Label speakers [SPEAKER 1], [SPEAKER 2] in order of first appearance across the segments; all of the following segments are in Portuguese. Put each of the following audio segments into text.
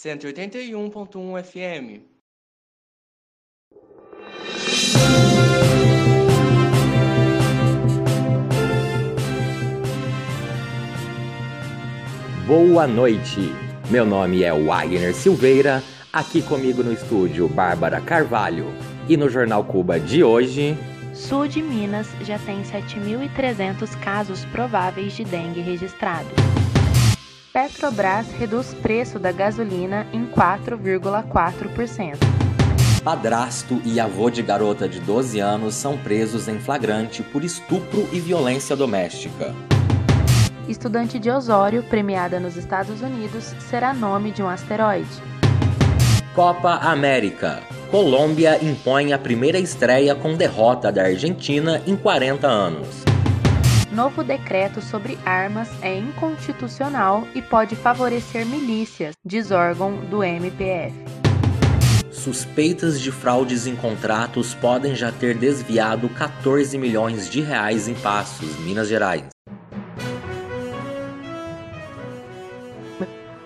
[SPEAKER 1] 181.1 FM.
[SPEAKER 2] Boa noite. Meu nome é Wagner Silveira, aqui comigo no estúdio Bárbara Carvalho e no Jornal Cuba de hoje.
[SPEAKER 3] Sul de Minas já tem 7.300 casos prováveis de dengue registrados. Petrobras reduz preço da gasolina em 4,4%.
[SPEAKER 2] Padrasto e avô de garota de 12 anos são presos em flagrante por estupro e violência doméstica.
[SPEAKER 3] Estudante de Osório, premiada nos Estados Unidos, será nome de um asteroide.
[SPEAKER 2] Copa América. Colômbia impõe a primeira estreia com derrota da Argentina em 40 anos.
[SPEAKER 3] Novo decreto sobre armas é inconstitucional e pode favorecer milícias, diz órgão do MPF.
[SPEAKER 2] Suspeitas de fraudes em contratos podem já ter desviado 14 milhões de reais em Passos, Minas Gerais.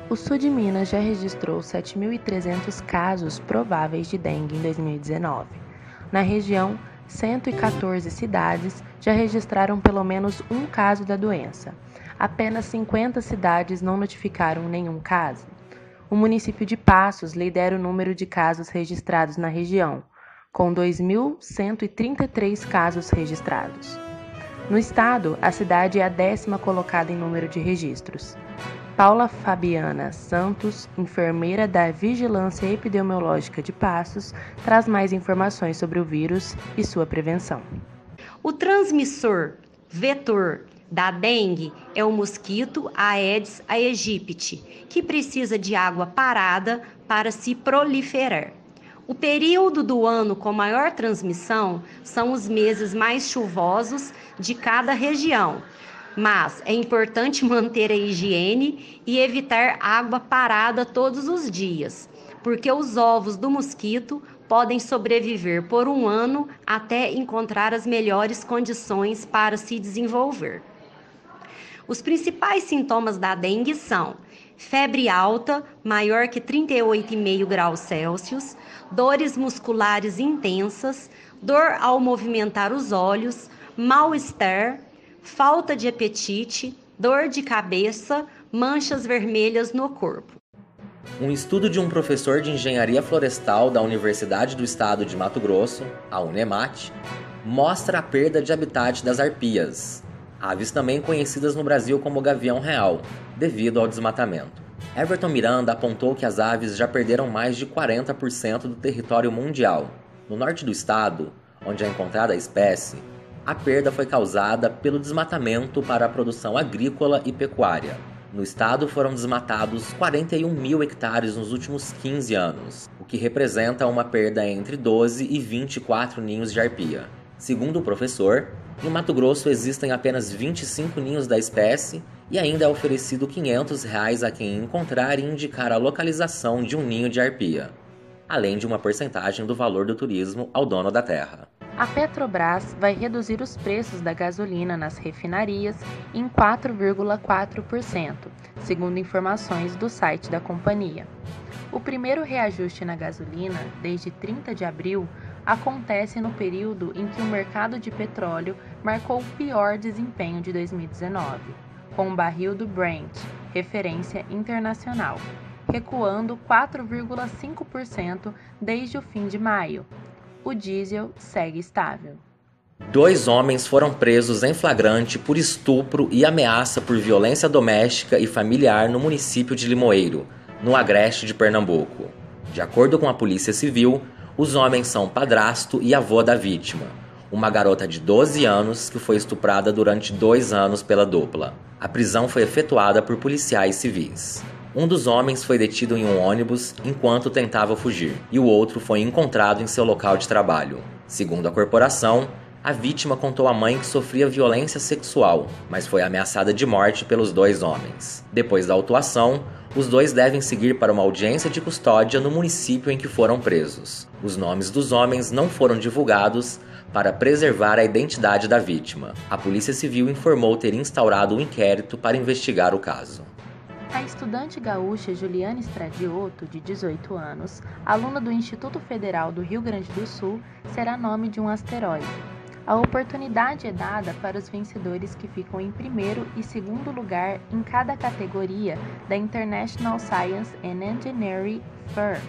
[SPEAKER 3] O sul de Minas já registrou 7.300 casos prováveis de dengue em 2019. Na região, 114 cidades já registraram pelo menos um caso da doença. Apenas 50 cidades não notificaram nenhum caso. O município de Passos lidera o número de casos registrados na região, com 2.133 casos registrados. No estado, a cidade é a décima colocada em número de registros. Paula Fabiana Santos, enfermeira da Vigilância Epidemiológica de Passos, traz mais informações sobre o vírus e sua prevenção.
[SPEAKER 4] O transmissor vetor da dengue é o mosquito Aedes aegypti, que precisa de água parada para se proliferar. O período do ano com maior transmissão são os meses mais chuvosos de cada região, mas é importante manter a higiene e evitar água parada todos os dias, porque os ovos do mosquito podem sobreviver por um ano até encontrar as melhores condições para se desenvolver. Os principais sintomas da dengue são febre alta, maior que 38,5 graus Celsius, dores musculares intensas, dor ao movimentar os olhos, mal-estar, falta de apetite, dor de cabeça, manchas vermelhas no corpo.
[SPEAKER 2] Um estudo de um professor de engenharia florestal da Universidade do Estado de Mato Grosso, a Unemat, mostra a perda de habitat das arpias, aves também conhecidas no Brasil como gavião real, devido ao desmatamento. Everton Miranda apontou que as aves já perderam mais de 40% do território mundial. No norte do estado, onde é encontrada a espécie, a perda foi causada pelo desmatamento para a produção agrícola e pecuária. No estado foram desmatados 41 mil hectares nos últimos 15 anos, o que representa uma perda entre 12 e 24 ninhos de arpia. Segundo o professor, no Mato Grosso existem apenas 25 ninhos da espécie e ainda é oferecido 500 reais a quem encontrar e indicar a localização de um ninho de arpia, além de uma porcentagem do valor do turismo ao dono da terra.
[SPEAKER 3] A Petrobras vai reduzir os preços da gasolina nas refinarias em 4,4%, segundo informações do site da companhia. O primeiro reajuste na gasolina, desde 30 de abril, acontece no período em que o mercado de petróleo marcou o pior desempenho de 2019, com o barril do Brent, referência internacional, recuando 4,5% desde o fim de maio, o diesel segue estável.
[SPEAKER 2] Dois homens foram presos em flagrante por estupro e ameaça por violência doméstica e familiar no município de Limoeiro, no agreste de Pernambuco. De acordo com a Polícia Civil, os homens são padrasto e avô da vítima, uma garota de 12 anos que foi estuprada durante dois anos pela dupla. A prisão foi efetuada por policiais civis. Um dos homens foi detido em um ônibus enquanto tentava fugir, e o outro foi encontrado em seu local de trabalho. Segundo a corporação, a vítima contou à mãe que sofria violência sexual, mas foi ameaçada de morte pelos dois homens. Depois da autuação, os dois devem seguir para uma audiência de custódia no município em que foram presos. Os nomes dos homens não foram divulgados para preservar a identidade da vítima. A Polícia Civil informou ter instaurado um inquérito para investigar o caso.
[SPEAKER 3] A estudante gaúcha Juliana Estradioto, de 18 anos, aluna do Instituto Federal do Rio Grande do Sul, será nome de um asteroide. A oportunidade é dada para os vencedores que ficam em primeiro e segundo lugar em cada categoria da International Science and Engineering Fair,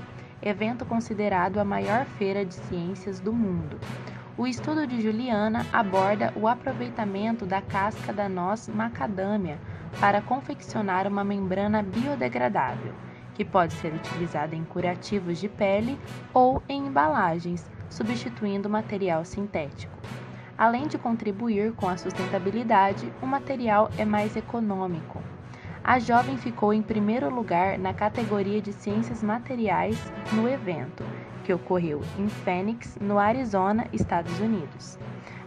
[SPEAKER 3] evento considerado a maior feira de ciências do mundo. O estudo de Juliana aborda o aproveitamento da casca da noz macadâmia para confeccionar uma membrana biodegradável, que pode ser utilizada em curativos de pele ou em embalagens, substituindo material sintético. Além de contribuir com a sustentabilidade, o material é mais econômico. A jovem ficou em primeiro lugar na categoria de Ciências Materiais no evento, que ocorreu em Phoenix, no Arizona, Estados Unidos.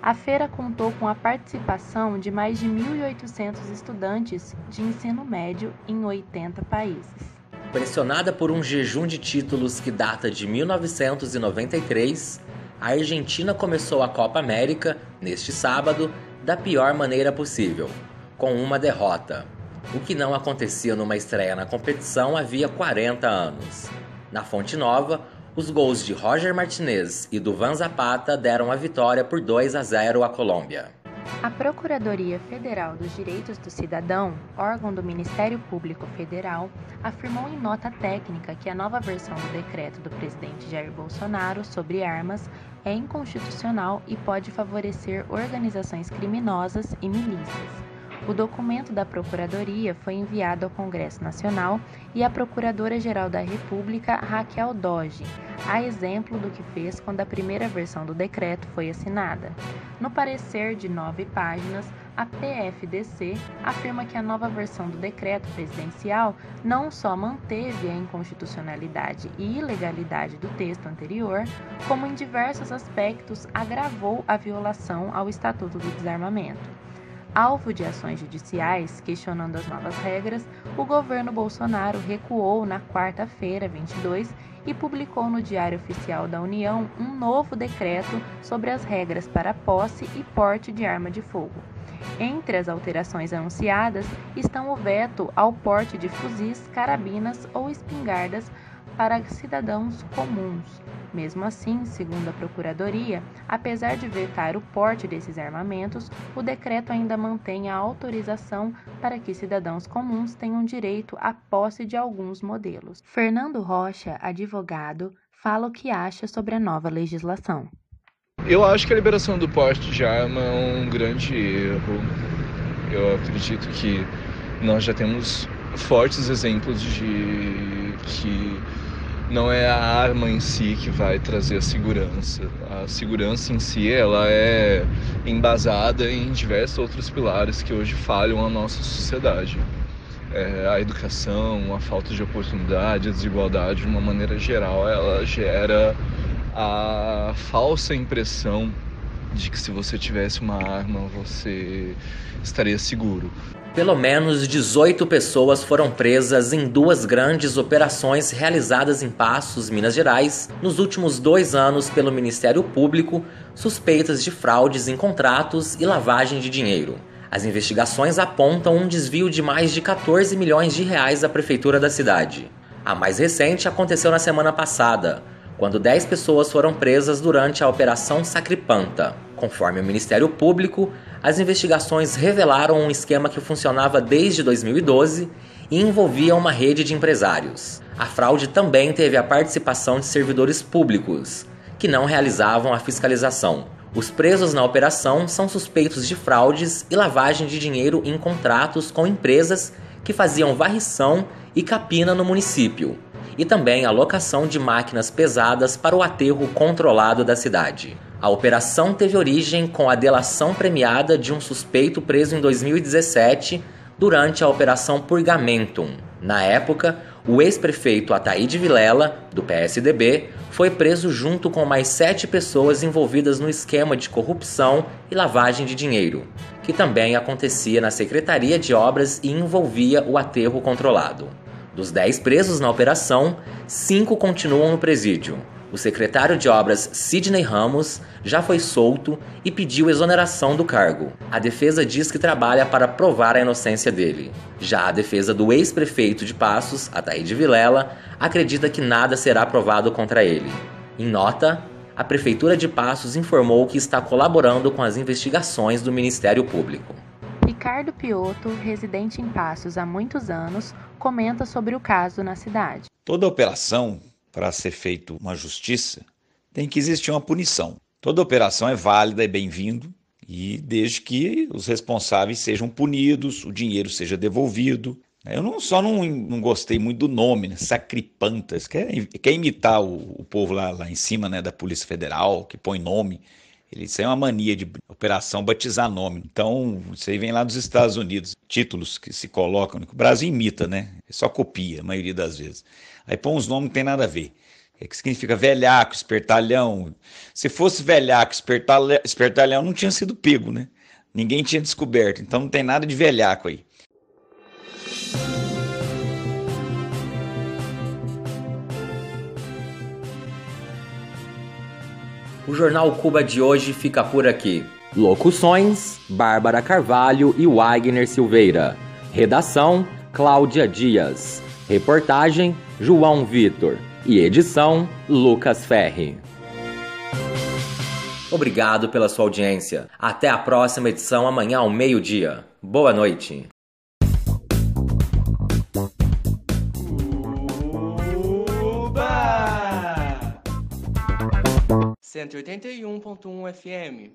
[SPEAKER 3] A feira contou com a participação de mais de 1.800 estudantes de ensino médio em 80 países.
[SPEAKER 2] Pressionada por um jejum de títulos que data de 1993, a Argentina começou a Copa América, neste sábado, da pior maneira possível, com uma derrota, o que não acontecia numa estreia na competição havia 40 anos. Na Fonte Nova, os gols de Roger Martinez e do Van Zapata deram a vitória por 2 a 0 à Colômbia.
[SPEAKER 3] A Procuradoria Federal dos Direitos do Cidadão, órgão do Ministério Público Federal, afirmou em nota técnica que a nova versão do decreto do presidente Jair Bolsonaro sobre armas é inconstitucional e pode favorecer organizações criminosas e milícias. O documento da Procuradoria foi enviado ao Congresso Nacional e à Procuradora-Geral da República, Raquel Doge, a exemplo do que fez quando a primeira versão do decreto foi assinada. No parecer de nove páginas, a PFDC afirma que a nova versão do decreto presidencial não só manteve a inconstitucionalidade e ilegalidade do texto anterior, como em diversos aspectos agravou a violação ao Estatuto do Desarmamento. Alvo de ações judiciais questionando as novas regras, o governo Bolsonaro recuou na quarta-feira, 22, e publicou no Diário Oficial da União um novo decreto sobre as regras para posse e porte de arma de fogo. Entre as alterações anunciadas estão o veto ao porte de fuzis, carabinas ou espingardas para cidadãos comuns. Mesmo assim, segundo a Procuradoria, apesar de vetar o porte desses armamentos, o decreto ainda mantém a autorização para que cidadãos comuns tenham direito à posse de alguns modelos. Fernando Rocha, advogado, fala o que acha sobre a nova legislação.
[SPEAKER 1] Eu acho que a liberação do porte de arma é um grande erro. Eu acredito que nós já temos fortes exemplos de que não é a arma em si que vai trazer a segurança. A segurança em si ela é embasada em diversos outros pilares que hoje falham a nossa sociedade. É, a educação, a falta de oportunidade, a desigualdade, de uma maneira geral, ela gera a falsa impressão de que se você tivesse uma arma você estaria seguro.
[SPEAKER 2] Pelo menos 18 pessoas foram presas em duas grandes operações realizadas em Passos, Minas Gerais, nos últimos dois anos pelo Ministério Público, suspeitas de fraudes em contratos e lavagem de dinheiro. As investigações apontam um desvio de mais de 14 milhões de reais à prefeitura da cidade. A mais recente aconteceu na semana passada, quando 10 pessoas foram presas durante a Operação Sacripanta. Conforme o Ministério Público, as investigações revelaram um esquema que funcionava desde 2012 e envolvia uma rede de empresários. A fraude também teve a participação de servidores públicos, que não realizavam a fiscalização. Os presos na operação são suspeitos de fraudes e lavagem de dinheiro em contratos com empresas que faziam varrição e capina no município, e também a locação de máquinas pesadas para o aterro controlado da cidade. A operação teve origem com a delação premiada de um suspeito preso em 2017 durante a Operação Purgamentum. Na época, o ex-prefeito Ataíde Vilela, do PSDB, foi preso junto com mais sete pessoas envolvidas no esquema de corrupção e lavagem de dinheiro, que também acontecia na Secretaria de Obras e envolvia o aterro controlado. Dos dez presos na operação, cinco continuam no presídio. O secretário de Obras Sidney Ramos já foi solto e pediu exoneração do cargo. A defesa diz que trabalha para provar a inocência dele. Já a defesa do ex-prefeito de Passos, Ataíde Vilela, acredita que nada será provado contra ele. Em nota, a Prefeitura de Passos informou que está colaborando com as investigações do Ministério Público.
[SPEAKER 3] Ricardo Piotto, residente em Passos há muitos anos, comenta sobre o caso na cidade.
[SPEAKER 5] Toda operação para ser feito uma justiça, tem que existir uma punição. Toda operação é válida e bem-vindo, e desde que os responsáveis sejam punidos, o dinheiro seja devolvido. Eu não, só não, não gostei muito do nome, né? Sacripantas, quer, quer imitar o, o povo lá, lá em cima né, da Polícia Federal, que põe nome. Isso é uma mania de operação batizar nome. Então, isso aí vem lá dos Estados Unidos. Títulos que se colocam, o Brasil imita, né? Só copia, a maioria das vezes. Aí põe uns nomes que não tem nada a ver. O que significa velhaco, espertalhão. Se fosse velhaco, espertalhão não tinha sido pego, né? Ninguém tinha descoberto. Então não tem nada de velhaco aí.
[SPEAKER 2] O Jornal Cuba de hoje fica por aqui. Locuções: Bárbara Carvalho e Wagner Silveira. Redação: Cláudia Dias. Reportagem: João Vitor. E edição: Lucas Ferri. Obrigado pela sua audiência. Até a próxima edição amanhã ao meio-dia. Boa noite.
[SPEAKER 6] Cento e oitenta e um ponto um FM